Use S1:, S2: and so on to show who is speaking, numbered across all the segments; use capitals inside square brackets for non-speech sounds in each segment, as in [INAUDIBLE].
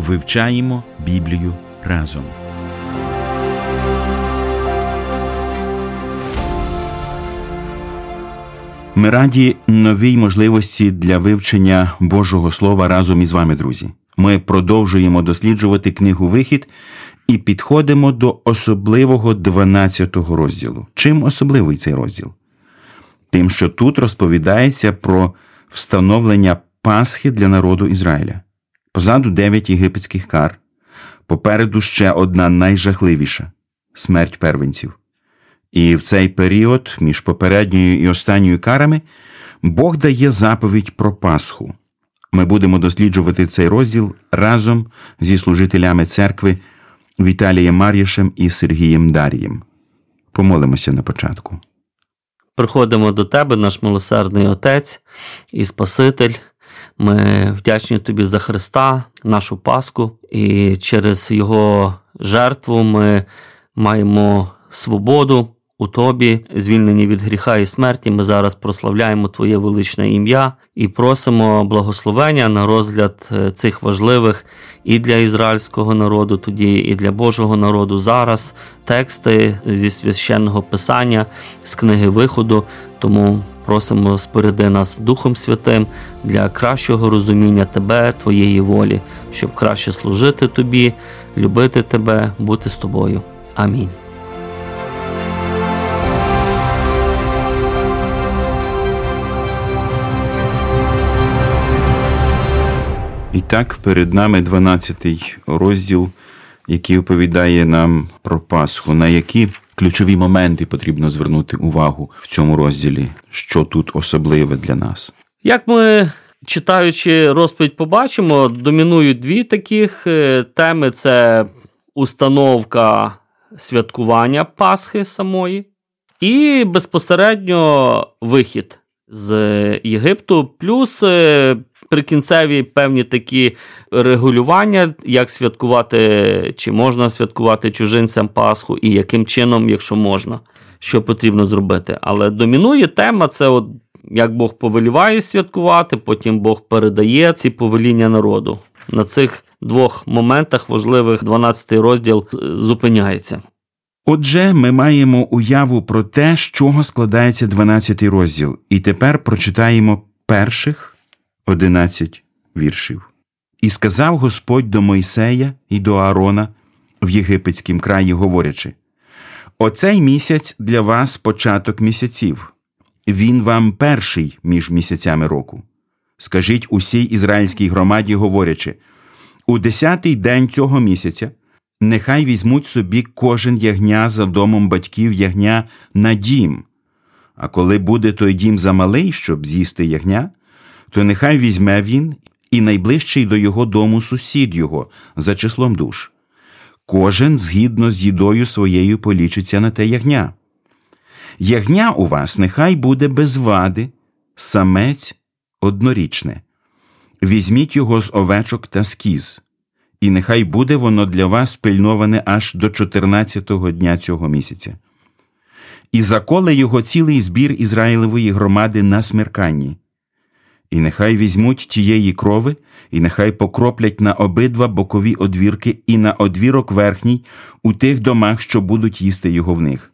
S1: Вивчаємо Біблію разом. Ми раді новій можливості для вивчення Божого Слова разом із вами, друзі. Ми продовжуємо досліджувати книгу Вихід і підходимо до особливого 12-го розділу. Чим особливий цей розділ? Тим, що тут розповідається про встановлення Пасхи для народу Ізраїля. Позаду дев'ять єгипетських кар, попереду ще одна найжахливіша смерть первенців. І в цей період, між попередньою і останньою карами, Бог дає заповідь про Пасху. Ми будемо досліджувати цей розділ разом зі служителями церкви Віталієм Мар'яшем і Сергієм Дарієм. Помолимося на початку.
S2: Приходимо до Тебе, наш милосердний Отець і Спаситель. Ми вдячні тобі за Христа, нашу Пасху, і через Його жертву ми маємо свободу у Тобі, звільнені від гріха і смерті. Ми зараз прославляємо Твоє величне ім'я і просимо благословення на розгляд е, цих важливих і для ізраїльського народу, тоді, і для Божого народу зараз тексти зі священного писання, з книги виходу. Тому просимо споряди нас Духом Святим для кращого розуміння Тебе, Твоєї волі, щоб краще служити Тобі, любити Тебе, бути з тобою. Амінь.
S1: І так, перед нами 12-й розділ, який оповідає нам про Пасху, на які ключові моменти потрібно звернути увагу в цьому розділі, що тут особливе для нас.
S2: Як ми. Читаючи розповідь, побачимо, домінують дві таких е, теми: це установка святкування Пасхи самої, і безпосередньо вихід з Єгипту, плюс е, прикінцеві певні такі регулювання, як святкувати, чи можна святкувати чужинцям Пасху, і яким чином, якщо можна, що потрібно зробити. Але домінує тема це от. Як Бог повеліває святкувати, потім Бог передає ці повеління народу. На цих двох моментах важливих 12 розділ е, зупиняється.
S1: Отже, ми маємо уяву про те, з чого складається 12 розділ, і тепер прочитаємо перших 11 віршів. І сказав Господь до Мойсея і до Аарона в єгипетськім краї, говорячи: Оцей місяць для вас початок місяців, він вам перший між місяцями року. Скажіть усій ізраїльській громаді, говорячи: у десятий день цього місяця нехай візьмуть собі кожен ягня за домом батьків ягня на дім. А коли буде той дім замалий, щоб з'їсти ягня, то нехай візьме він і найближчий до його дому сусід його за числом душ. Кожен згідно з їдою своєю полічиться на те ягня. Ягня у вас нехай буде без вади, самець однорічне. Візьміть його з овечок та скіз, і нехай буде воно для вас пильноване аж до 14-го дня цього місяця. І заколе його цілий збір Ізраїлевої громади на смерканні. І нехай візьмуть тієї крови, і нехай покроплять на обидва бокові одвірки і на одвірок верхній у тих домах, що будуть їсти його в них.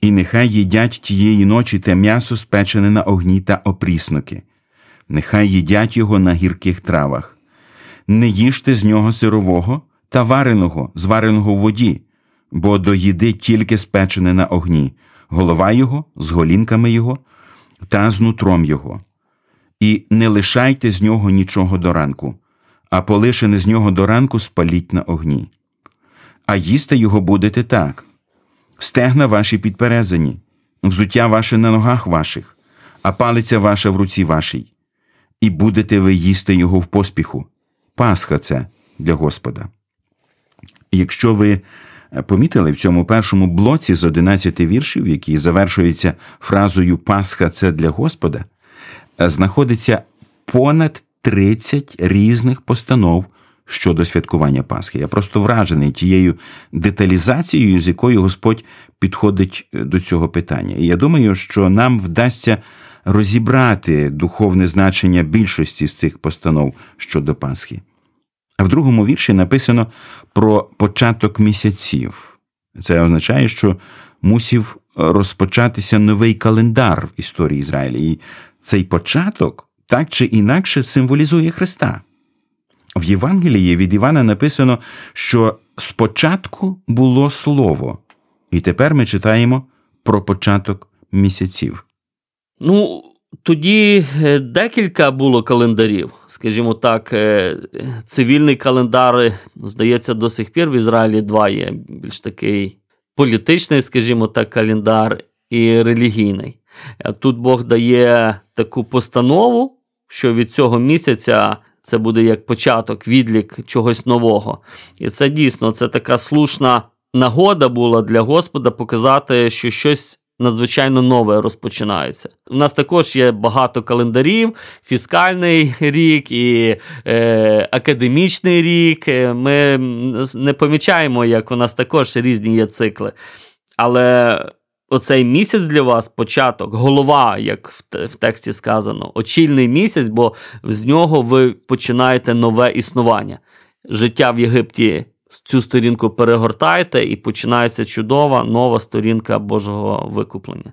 S1: І нехай їдять тієї ночі те м'ясо спечене на огні та опрісноки, нехай їдять його на гірких травах. Не їжте з нього сирового та вареного, звареного в воді, бо до їди тільки спечене на огні, голова його з голінками його та з нутром його і не лишайте з нього нічого до ранку, а полишене з нього до ранку спаліть на огні. А їсти його будете так стегна ваші підперезані, взуття ваше на ногах ваших, а палиця ваша в руці вашій, і будете ви їсти його в поспіху. Пасха це для Господа. Якщо ви помітили в цьому першому блоці з 11 віршів, який завершується фразою Пасха це для Господа, знаходиться понад 30 різних постанов щодо святкування Пасхи. Я просто вражений тією деталізацією, з якою Господь підходить до цього питання. І я думаю, що нам вдасться розібрати духовне значення більшості з цих постанов щодо Пасхи. А в другому вірші написано про початок місяців. Це означає, що мусів розпочатися новий календар в історії Ізраїля. І цей початок так чи інакше символізує Христа. В Євангелії від Івана написано, що спочатку було Слово, і тепер ми читаємо про початок місяців.
S2: Ну, тоді е, декілька було календарів. Скажімо так, е, цивільний календар, здається, до сих пір в Ізраїлі два є. Більш такий політичний, скажімо так, календар і релігійний. Тут Бог дає таку постанову, що від цього місяця це буде як початок, відлік чогось нового. І це дійсно це така слушна нагода була для Господа показати, що щось. Надзвичайно нове розпочинається. У нас також є багато календарів, фіскальний [LAUGHS] рік і е, академічний рік. Е, ми не помічаємо, як у нас також різні є цикли. Але оцей місяць для вас початок, голова, як в тексті сказано, очільний місяць, бо з нього ви починаєте нове існування. Життя в Єгипті. Цю сторінку перегортайте, і починається чудова нова сторінка Божого викуплення.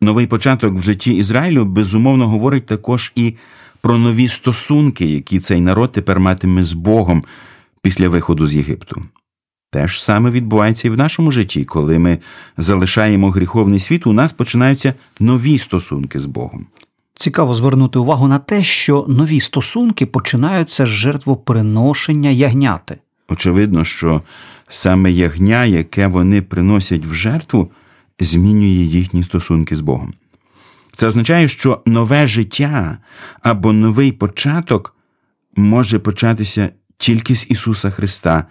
S1: Новий початок в житті Ізраїлю безумовно говорить також і про нові стосунки, які цей народ тепер матиме з Богом після виходу з Єгипту. Те ж саме відбувається і в нашому житті, коли ми залишаємо гріховний світ, у нас починаються нові стосунки з Богом.
S3: Цікаво звернути увагу на те, що нові стосунки починаються з жертвоприношення ягняти.
S1: Очевидно, що саме ягня, яке вони приносять в жертву, змінює їхні стосунки з Богом. Це означає, що нове життя або новий початок може початися тільки з Ісуса Христа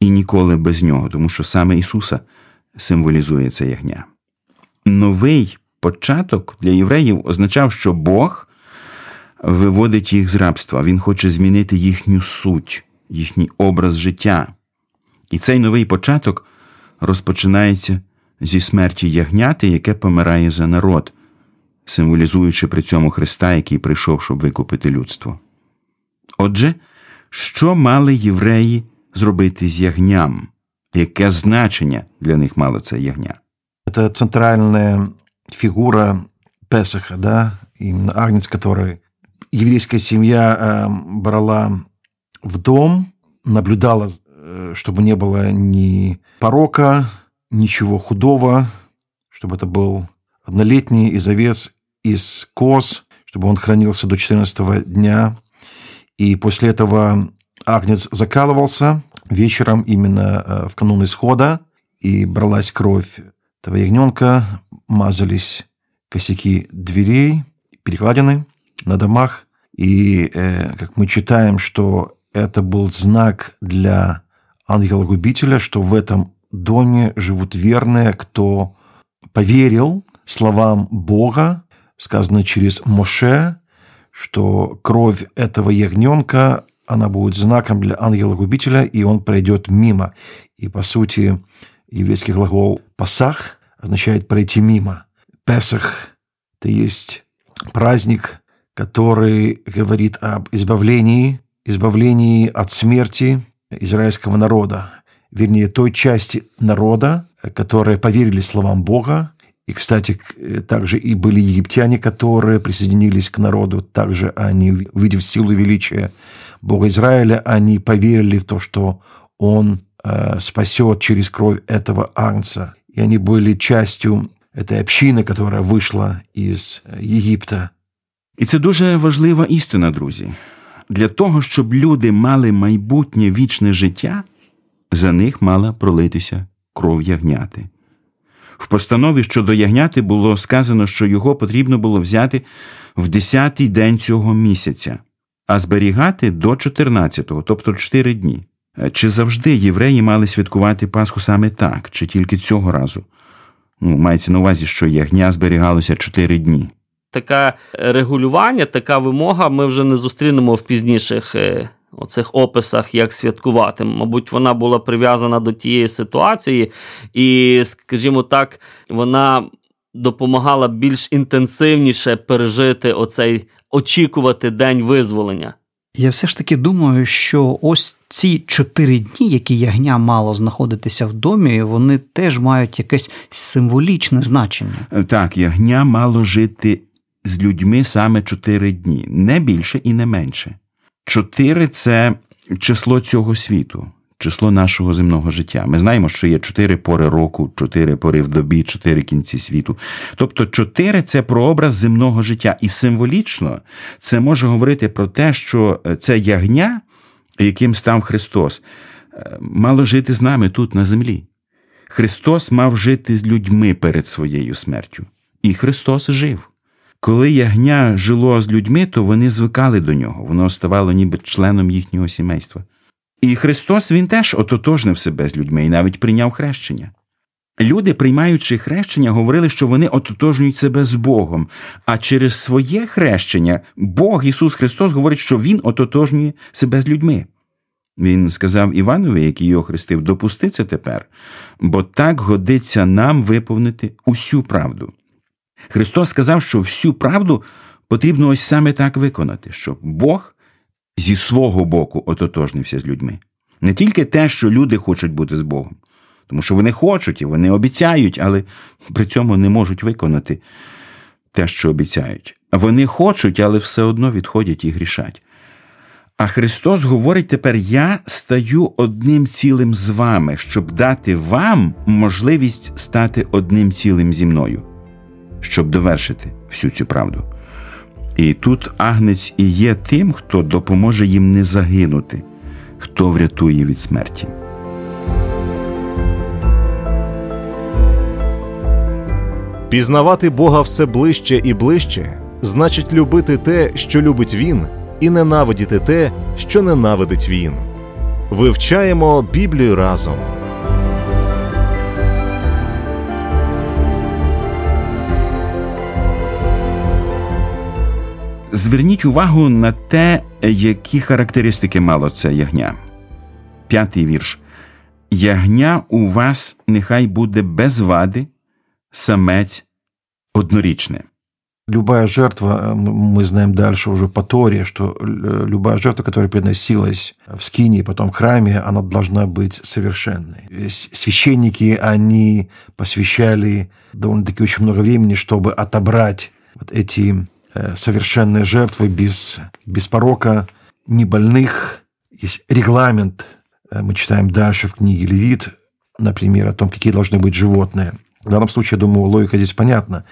S1: і ніколи без нього, тому що саме Ісуса символізує це ягня. Новий початок для євреїв означав, що Бог виводить їх з рабства, Він хоче змінити їхню суть, їхній образ життя. І цей новий початок розпочинається зі смерті ягняти, яке помирає за народ, символізуючи при цьому Христа, який прийшов, щоб викупити людство. Отже, що мали євреї зробити з ягням? Яке значення для них мало це ягня?
S4: Это центральная фигура Песаха, да, именно агнец, который еврейская семья брала в дом, наблюдала, чтобы не было ни порока, ничего худого, чтобы это был однолетний из овец, из коз, чтобы он хранился до 14 дня. И после этого агнец закалывался вечером именно э, в канун исхода, и бралась кровь этого ягненка, мазались косяки дверей, перекладины на домах. И э, как мы читаем, что это был знак для ангела-губителя, что в этом доме живут верные, кто поверил словам Бога, сказано через Моше, что кровь этого ягненка, она будет знаком для ангела-губителя, и он пройдет мимо. И, по сути, еврейский глагол «пасах» означает «пройти мимо». Песах – это есть праздник, который говорит об избавлении, избавлении от смерти израильского народа, вернее, той части народа, которые поверили словам Бога. И, кстати, также и были египтяне, которые присоединились к народу. Также они, увидев силу величия Бога Израиля, они поверили в то, что Он э, спасет через кровь этого агнца. И они были частью этой общины, которая вийшла із Єгипта.
S1: І це дуже важлива істина, друзі. Для того, щоб люди мали майбутнє вічне життя, за них мала пролитися кров ягняти. В постанові щодо ягняти було сказано, що його потрібно було взяти в 10-й день цього місяця, а зберігати до 14-го, тобто 4 дні. Е, Чи завжди євреї мали святкувати Пасху саме так, чи тільки цього разу? Ну, мається на увазі, що ягня зберігалося чотири дні.
S2: Таке регулювання, така вимога ми вже не зустрінемо в пізніших е, оцих описах, як святкувати. Мабуть, вона була прив'язана до тієї ситуації, і, скажімо так, вона допомагала більш інтенсивніше пережити оцей очікувати день визволення.
S3: Я все ж таки думаю, що ось ці чотири дні, які ягня мало знаходитися в домі, вони теж мають якесь символічне значення.
S1: Е, Так, ягня мало жити з людьми саме чотири дні, не більше і не менше. Чотири це число цього світу, число нашого земного життя. Ми знаємо, що є чотири пори року, чотири пори в добі, чотири кінці світу. Тобто, чотири це прообраз земного життя. І символічно це може говорити про те, що е, це ягня, яким став Христос, е, мало жити з нами тут на землі. Христос мав жити з людьми перед своєю смертю. І Христос жив. Коли ягня жило з людьми, то вони звикали до нього, воно ставало ніби членом їхнього сімейства. І Христос він теж ототожнив себе з людьми і навіть прийняв хрещення. Люди, приймаючи хрещення, говорили, що вони ототожнюють себе з Богом, а через своє хрещення Бог Ісус Христос говорить, що Він ототожнює себе з людьми. Він сказав Іванові, який його хрестив, допусти це тепер, бо так годиться нам виповнити усю правду. Христос сказав, що всю правду потрібно ось саме так виконати, щоб Бог зі свого боку ототожнився з людьми. Не тільки те, що люди хочуть бути з Богом, тому що вони хочуть і вони обіцяють, але при цьому не можуть виконати те, що обіцяють. Вони хочуть, але все одно відходять і грішать. А Христос говорить тепер: Я стаю одним цілим з вами, щоб дати вам можливість стати одним цілим зі мною, щоб довершити всю цю правду. І тут агнець і є тим, хто допоможе їм не загинути, хто врятує від смерті.
S5: Пізнавати Бога все ближче і ближче значить любити те, що любить Він, і ненавидіти те, що ненавидить Він. Вивчаємо Біблію разом.
S1: Зверніть увагу на те, які характеристики мало це ягня. П'ятий вірш. Ягня у вас нехай буде без вади, самець однорічне.
S4: Любая жертва, э, м- мы знаем дальше уже по Торе, что э, любая жертва, которая приносилась в скине и потом в храме, она должна быть совершенной. Э, с- Священники, они посвящали довольно-таки очень много времени, чтобы отобрать вот эти э, совершенные жертвы без, без порока, не больных. Есть регламент, э, мы читаем дальше в книге Левит, например, о том, какие должны быть животные. В данном случае, я думаю, логика здесь понятна.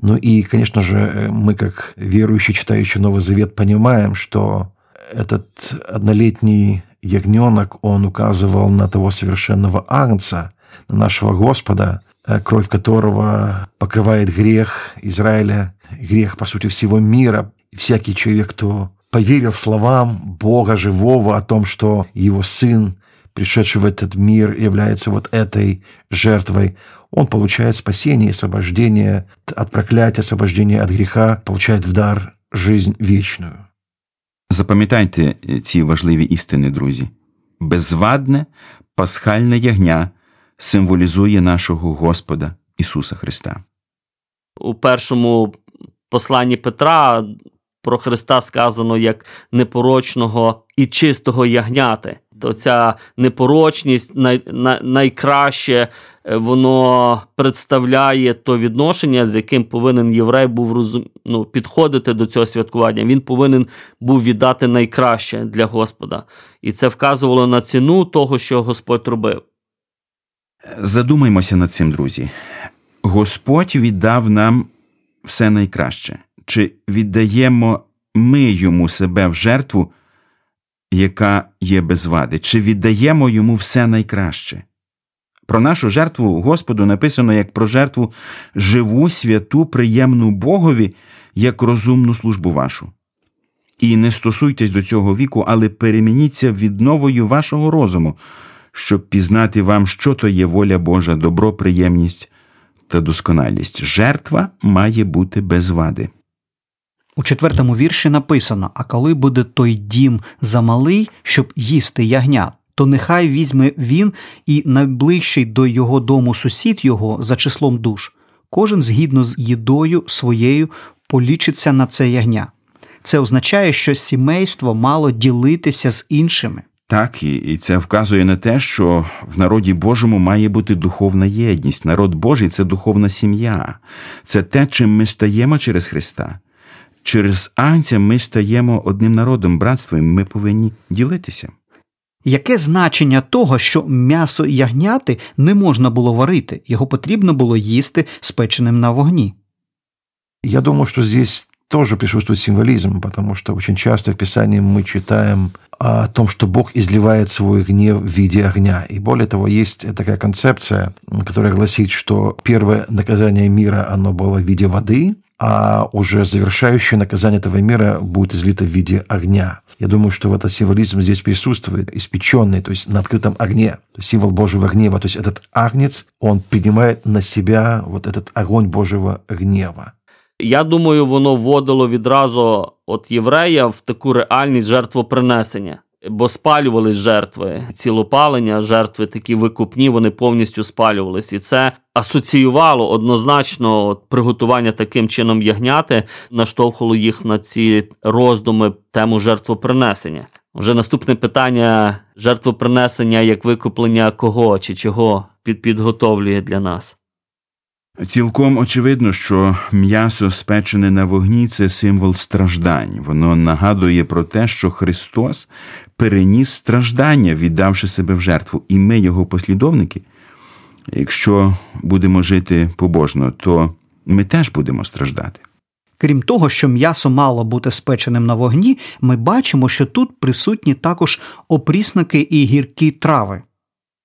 S4: Ну и, конечно же, э, мы, как верующие, читающие Новый Завет, понимаем, что этот однолетний ягненок, он указывал на того совершенного агнца, на нашего Господа, э, кровь которого покрывает грех Израиля, грех, по сути, всего мира. И всякий человек, кто поверил словам Бога живого о том, что его Сын, пришедший в этот мир, является вот этой жертвой, он получает спасение, освобождение от проклятия, освобождение от греха, получает в дар жизнь вечную.
S1: Запам'ятайте ці важливі істини, друзі. Безвадне пасхальне ягня символізує нашого Господа Ісуса Христа.
S2: У першому посланні Петра про Христа сказано як непорочного і чистого ягняти. То ця непорочність най, най, найкраще е, воно представляє то відношення, з яким повинен єврей був розум, ну, підходити до цього святкування. Він повинен був віддати найкраще для Господа. І це вказувало на ціну того, що Господь робив.
S1: Задумаймося над цим, друзі. Господь віддав нам все найкраще. Чи віддаємо ми йому себе в жертву, яка є без вади? Чи віддаємо йому все найкраще? Про нашу жертву Господу написано як про жертву живу, святу, приємну Богові, як розумну службу вашу. І не стосуйтесь до цього віку, але перемініться відновою вашого розуму, щоб пізнати вам, що то є воля Божа, добро, приємність та досконалість. Жертва має бути без вади.
S3: У четвертому вірші написано: А коли буде той дім замалий, щоб їсти ягня, то нехай візьме він і найближчий до його дому сусід його за числом душ, кожен згідно з їдою своєю полічиться на це ягня. Це означає, що сімейство мало ділитися з іншими.
S1: Так, і, і це вказує на те, що в народі Божому має бути духовна єдність. Народ Божий це духовна сім'я, це те, чим ми стаємо через Христа. Через Агнця ми стаємо одним народом, братством, ми повинні ділитися.
S3: Яке значення того, що м'ясо ягняти не можна було варити, його потрібно було їсти спеченим на вогні?
S4: Я думаю, что здесь тоже присутствует символизм, потому что очень часто в Писании мы читаем о том, что Бог изливает свой гнев в виде огня. И более того, есть такая концепция, которая гласит, что первое наказание мира, оно было в виде воды, а уже завершающее наказание этого мира будет излито в виде огня. Я думаю, что вот этот символизм здесь присутствует, испеченный, то есть на открытом огне, символ Божьего гнева. То есть этот агнец, он принимает на себя вот этот огонь Божьего гнева.
S2: Я думаю, воно вводило відразу от єврея в таку реальність жертвопринесення. Бо спалювались жертви, цілопалення, жертви такі викупні, вони повністю спалювались. І це асоціювало однозначно от, приготування таким чином ягняти, наштовхувало їх на ці роздуми тему жертвопринесення. Вже наступне питання: жертвопринесення як викуплення кого чи чого під, підготовлює для нас.
S1: Цілком очевидно, що м'ясо спечене на вогні це символ страждань. Воно нагадує про те, що Христос переніс страждання, віддавши себе в жертву, і ми, його послідовники, якщо будемо жити побожно, то ми теж будемо страждати.
S3: Крім того, що м'ясо мало бути спеченим на вогні, ми бачимо, що тут присутні також опрісники і гіркі трави.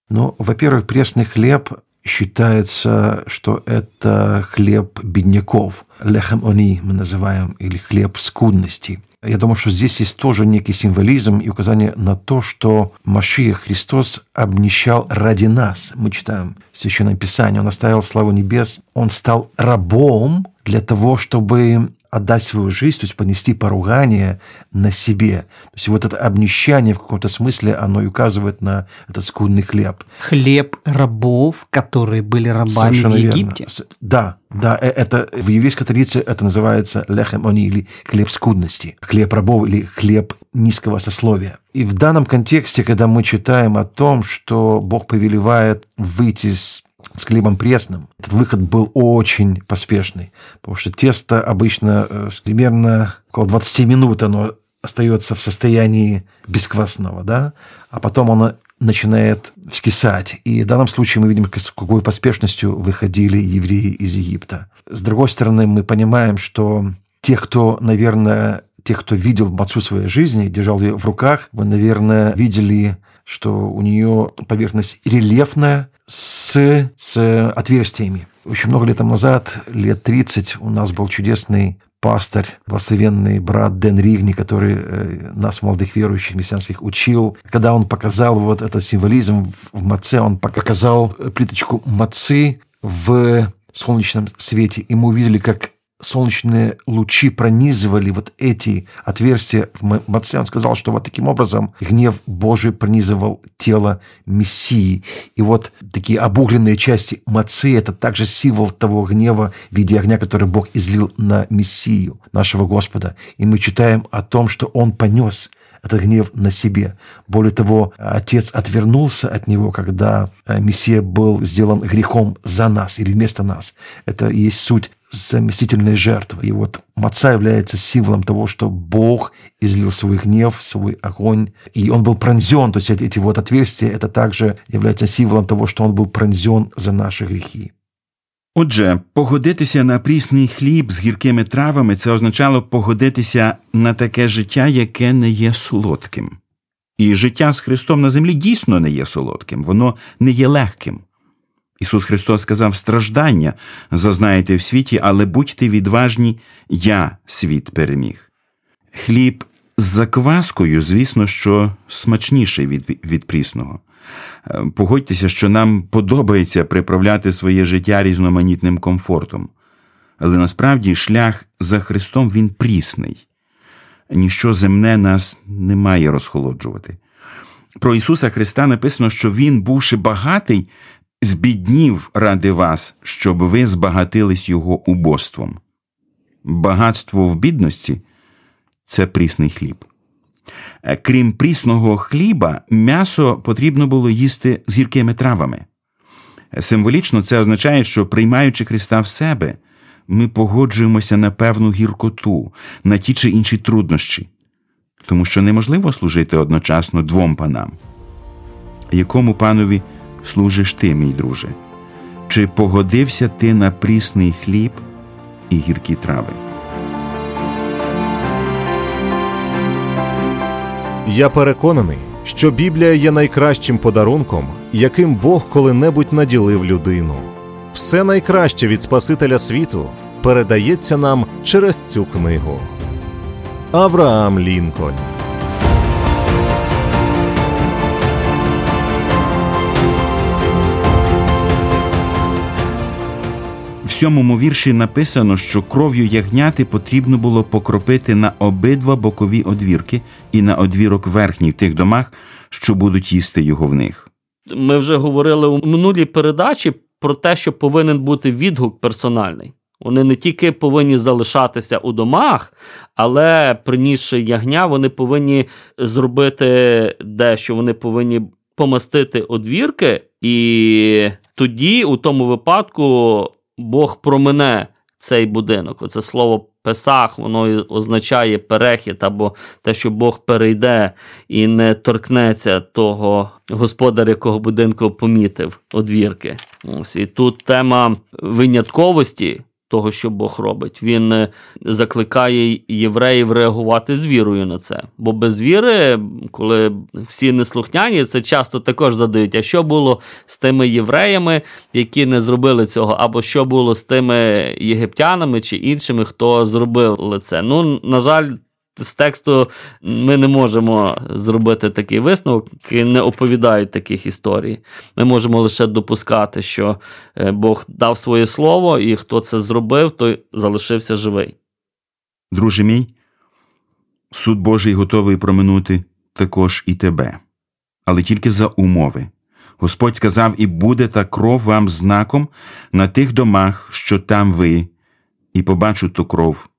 S4: Ну, во-первых, пресный хлеб считается, что это хлеб бедняков. Лехем они мы называем, или хлеб скудности. Я думаю, что здесь есть тоже некий символизм и указание на то, что Машия Христос обнищал ради нас. Мы читаем в Священном Писании. Он оставил славу небес. Он стал рабом для того, чтобы отдать свою жизнь, то есть понести поругание на себе. То есть вот это обнищание в каком-то смысле, оно и указывает на этот скудный хлеб.
S3: Хлеб рабов, которые были рабами
S4: Совершенно
S3: в
S4: верно.
S3: Египте.
S4: С- Да, да, э, это в еврейской традиции это называется лехем они или хлеб скудности, хлеб рабов или хлеб низкого сословия. И в данном контексте, когда мы читаем о том, что Бог повелевает выйти с с хлебом пресным. Этот выход был очень поспешный, потому что тесто обычно э, примерно около 20 минут оно остается в состоянии бесквасного, да, а потом оно начинает вскисать. И в данном случае мы видим, с какой поспешностью выходили евреи из Египта. С другой стороны, мы понимаем, что тех, кто, наверное, тех, кто видел мацу своей жизни, держал ее в руках, вы, наверное, видели, что у нее поверхность рельефная с, с отверстиями. Очень много лет назад, лет 30, у нас был чудесный пастырь, благословенный брат Дэн Ригни, который э, нас, молодых верующих мессианских, учил. Когда он показал вот этот символизм в маце, он показал плиточку мацы в солнечном свете, и мы увидели, как солнечные лучи пронизывали вот эти отверстия в м- маце. Он сказал, что вот таким образом гнев Божий пронизывал тело Мессии. И вот такие обугленные части мацы – это также символ того гнева в виде огня, который Бог излил на Мессию, нашего Господа. И мы читаем о том, что Он понес этот гнев на себе. Более того, Отец отвернулся от него, когда э, Мессия был сделан грехом за нас или вместо нас. Это и есть суть заместительной жертвы. И вот маца является символом того, что Бог излил свой гнев, свой огонь, и он был пронзен, то есть эти, эти вот отверстия, это также является символом того, что он был пронзен за наши грехи.
S1: Отже, погодитися на прісний хліб з гіркими травами це означало погодитися на таке життя, яке не є солодким. І життя з Христом на землі дійсно не є солодким, воно не є легким. Ісус Христос сказав: страждання зазнаєте в світі, але будьте відважні, я світ переміг. Хліб З закваскою, звісно, що смачніший від, від прісного. Е, Погодьтеся, що нам подобається приправляти своє життя різноманітним комфортом. Але насправді шлях за Христом він прісний. Ніщо земне нас не має розхолоджувати. Про Ісуса Христа написано, що Він, бувши багатий, збіднів ради вас, щоб ви збагатились Його убоством. Багатство в бідності це прісний хліб. Е, Крім прісного хліба, м'ясо потрібно було їсти з гіркими травами. Е, Символічно це означає, що приймаючи Христа в себе, ми погоджуємося на певну гіркоту, на ті чи інші труднощі, тому що неможливо служити одночасно двом панам. Якому панові служиш ти, мій друже? Чи погодився ти на прісний хліб і гіркі трави?
S5: Я переконаний, що Біблія є найкращим подарунком, яким Бог коли-небудь наділив людину. Все найкраще від Спасителя світу передається нам через цю книгу. Авраам Лінкольн
S1: сьомому вірші написано, що кров'ю ягняти потрібно було покропити на обидва бокові одвірки і на одвірок верхній в тих домах, що будуть їсти його в них.
S2: Ми вже говорили у минулій передачі про те, що повинен бути відгук персональний. Вони не тільки повинні залишатися у домах, але принісши ягня, вони повинні зробити дещо. Вони повинні помастити одвірки, і тоді, у тому випадку, Бог промене цей будинок. Оце слово Песах, воно означає перехід або те, що Бог перейде і не торкнеться того господаря, якого будинку помітив одвірки. Ось і тут тема винятковості. Того, що Бог робить, він е, закликає євреїв реагувати з вірою на це. Бо без віри, коли всі неслухняні, це часто також задають. А що було з тими євреями, які не зробили цього, або що було з тими єгиптянами чи іншими, хто зробив це? Ну, на жаль, з тексту ми не можемо зробити такий висновок, не оповідають таких історій. Ми можемо лише допускати, що е, Бог дав своє слово, і хто це зробив, той залишився живий.
S1: Друже мій, суд Божий готовий проминути також і тебе, але тільки за умови. Господь сказав: і буде та кров вам знаком на тих домах, що там ви, і побачу ту кров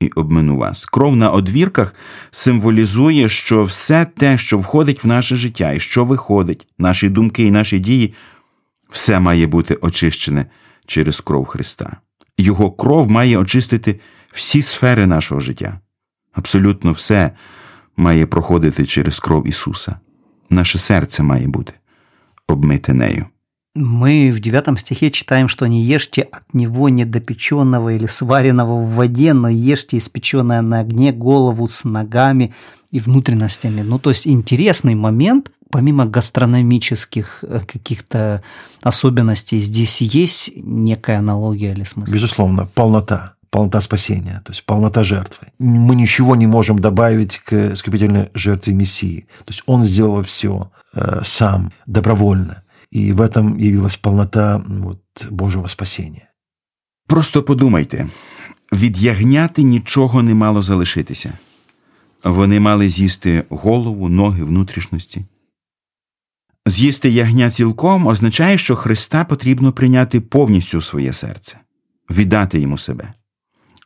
S1: і обмину вас. Кров на одвірках символізує, що все те, що входить в наше життя, і що виходить, наші думки і наші дії, все має бути очищене через кров Христа. Його кров має очистити всі сфери нашого життя. Абсолютно все має проходити через кров Ісуса. Наше серце має бути обмите нею.
S3: Мы в девятом стихе читаем, что не ешьте от него недопеченного или сваренного в воде, но ешьте испеченное на огне голову с ногами и внутренностями. Ну, то есть интересный момент, помимо гастрономических э, каких-то особенностей, здесь есть некая аналогия или смысл?
S4: Безусловно, полнота. Полнота спасения, то есть полнота жертвы. Мы ничего не можем добавить к искупительной жертве Мессии. То есть Он сделал все э, сам, добровольно. И в этом явилась полнота вот, Божьего спасения.
S1: Просто подумайте: від ягняти нічого не мало залишитися. Вони мали з'їсти голову, ноги, внутрішності. З'їсти ягня цілком означає, що Христа потрібно прийняти повністю своє серце, віддати йому себе.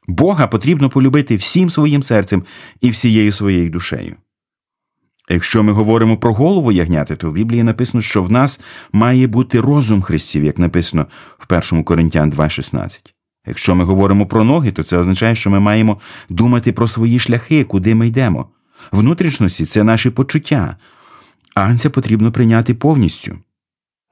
S1: Бога потрібно полюбити всім своїм серцем і всією своєю душею. Якщо ми говоримо про голову ягняти, то в Біблії написано, що в нас має бути розум Христів, як написано в 1 Коринтян 2,16. Якщо ми говоримо про ноги, то це означає, що ми маємо думати про свої шляхи, куди ми йдемо. Внутрішності це наші почуття. Анця потрібно прийняти повністю.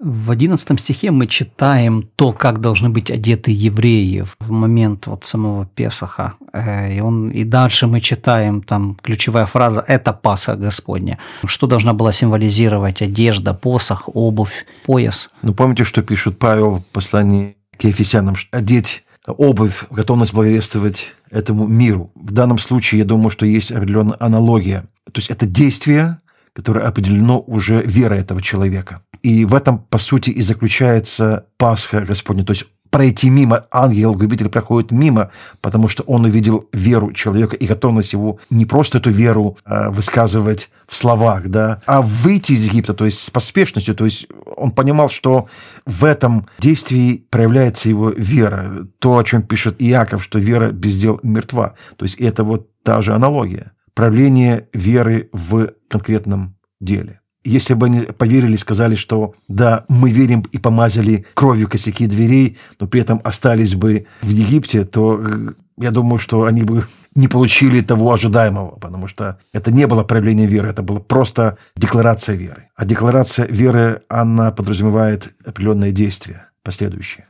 S3: В одиннадцатом стихе мы читаем то, как должны быть одеты евреи в момент вот самого Песаха. Э, И, он, и дальше мы читаем там ключевая фраза «это Пасха Господня». Что должна была символизировать одежда, посох, обувь, пояс?
S4: Ну, помните, что пишет Павел в послании к Ефесянам, одеть обувь, готовность благовествовать этому миру. В данном случае, я думаю, что есть определенная аналогия. То есть это действие, которое определено уже верой этого человека. И в этом, по сути, и заключается Пасха Господня. То есть пройти мимо, ангел-губитель проходит мимо, потому что он увидел веру человека и готовность его не просто эту веру а, высказывать в словах, да, а выйти из Египта, то есть с поспешностью, то есть он понимал, что в этом действии проявляется его вера, то, о чем пишет Иаков, что вера без дел мертва, то есть это вот та же аналогия, проявление веры в конкретном деле. Если бы они поверили, сказали, что да, мы верим и помазали кровью косяки дверей, но при этом остались бы в Египте, то э, я думаю, что они бы не получили того ожидаемого, потому что это не было проявление веры, это была просто декларация веры. А декларация веры, она подразумевает определенные действия последующие.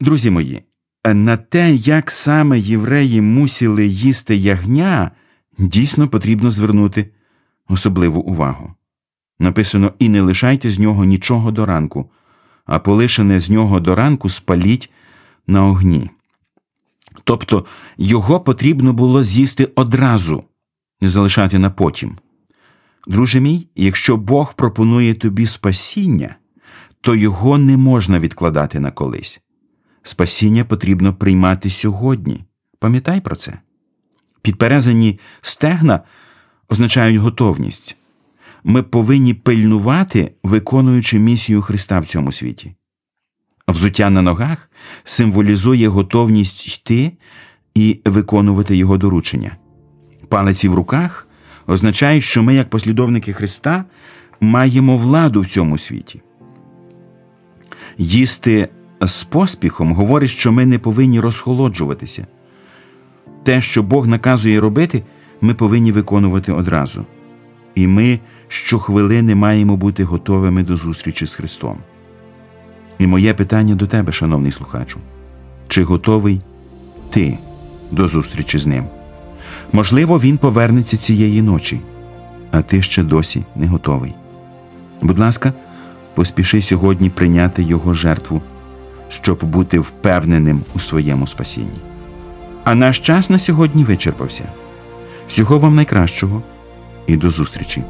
S1: Друзі мої, на те, як саме євреї мусили їсти ягня, дійсно потрібно звернути особливу увагу. Написано і не лишайте з нього нічого до ранку, а полишене з нього до ранку спаліть на огні. Тобто його потрібно було з'їсти одразу, не залишати на потім. Друже мій, якщо Бог пропонує тобі спасіння, то його не можна відкладати на колись. Спасіння потрібно приймати сьогодні. Пам'ятай про це. Підперезані стегна означають готовність ми повинні пильнувати, виконуючи місію Христа в цьому світі. Взуття на ногах символізує готовність йти і виконувати Його доручення. Палиці в руках означають, що ми, як послідовники Христа, маємо владу в цьому світі. Їсти з поспіхом говорить, що ми не повинні розхолоджуватися. Те, що Бог наказує робити, ми повинні виконувати одразу. І ми щохвилини маємо бути готовими до зустрічі з Христом. І моє питання до тебе, шановний слухачу, чи готовий ти до зустрічі з ним? Можливо, він повернеться цієї ночі, а ти ще досі не готовий. Будь ласка, поспіши сьогодні прийняти Його жертву, щоб бути впевненим у своєму спасінні. А наш час на сьогодні вичерпався. Всього вам найкращого і до зустрічі!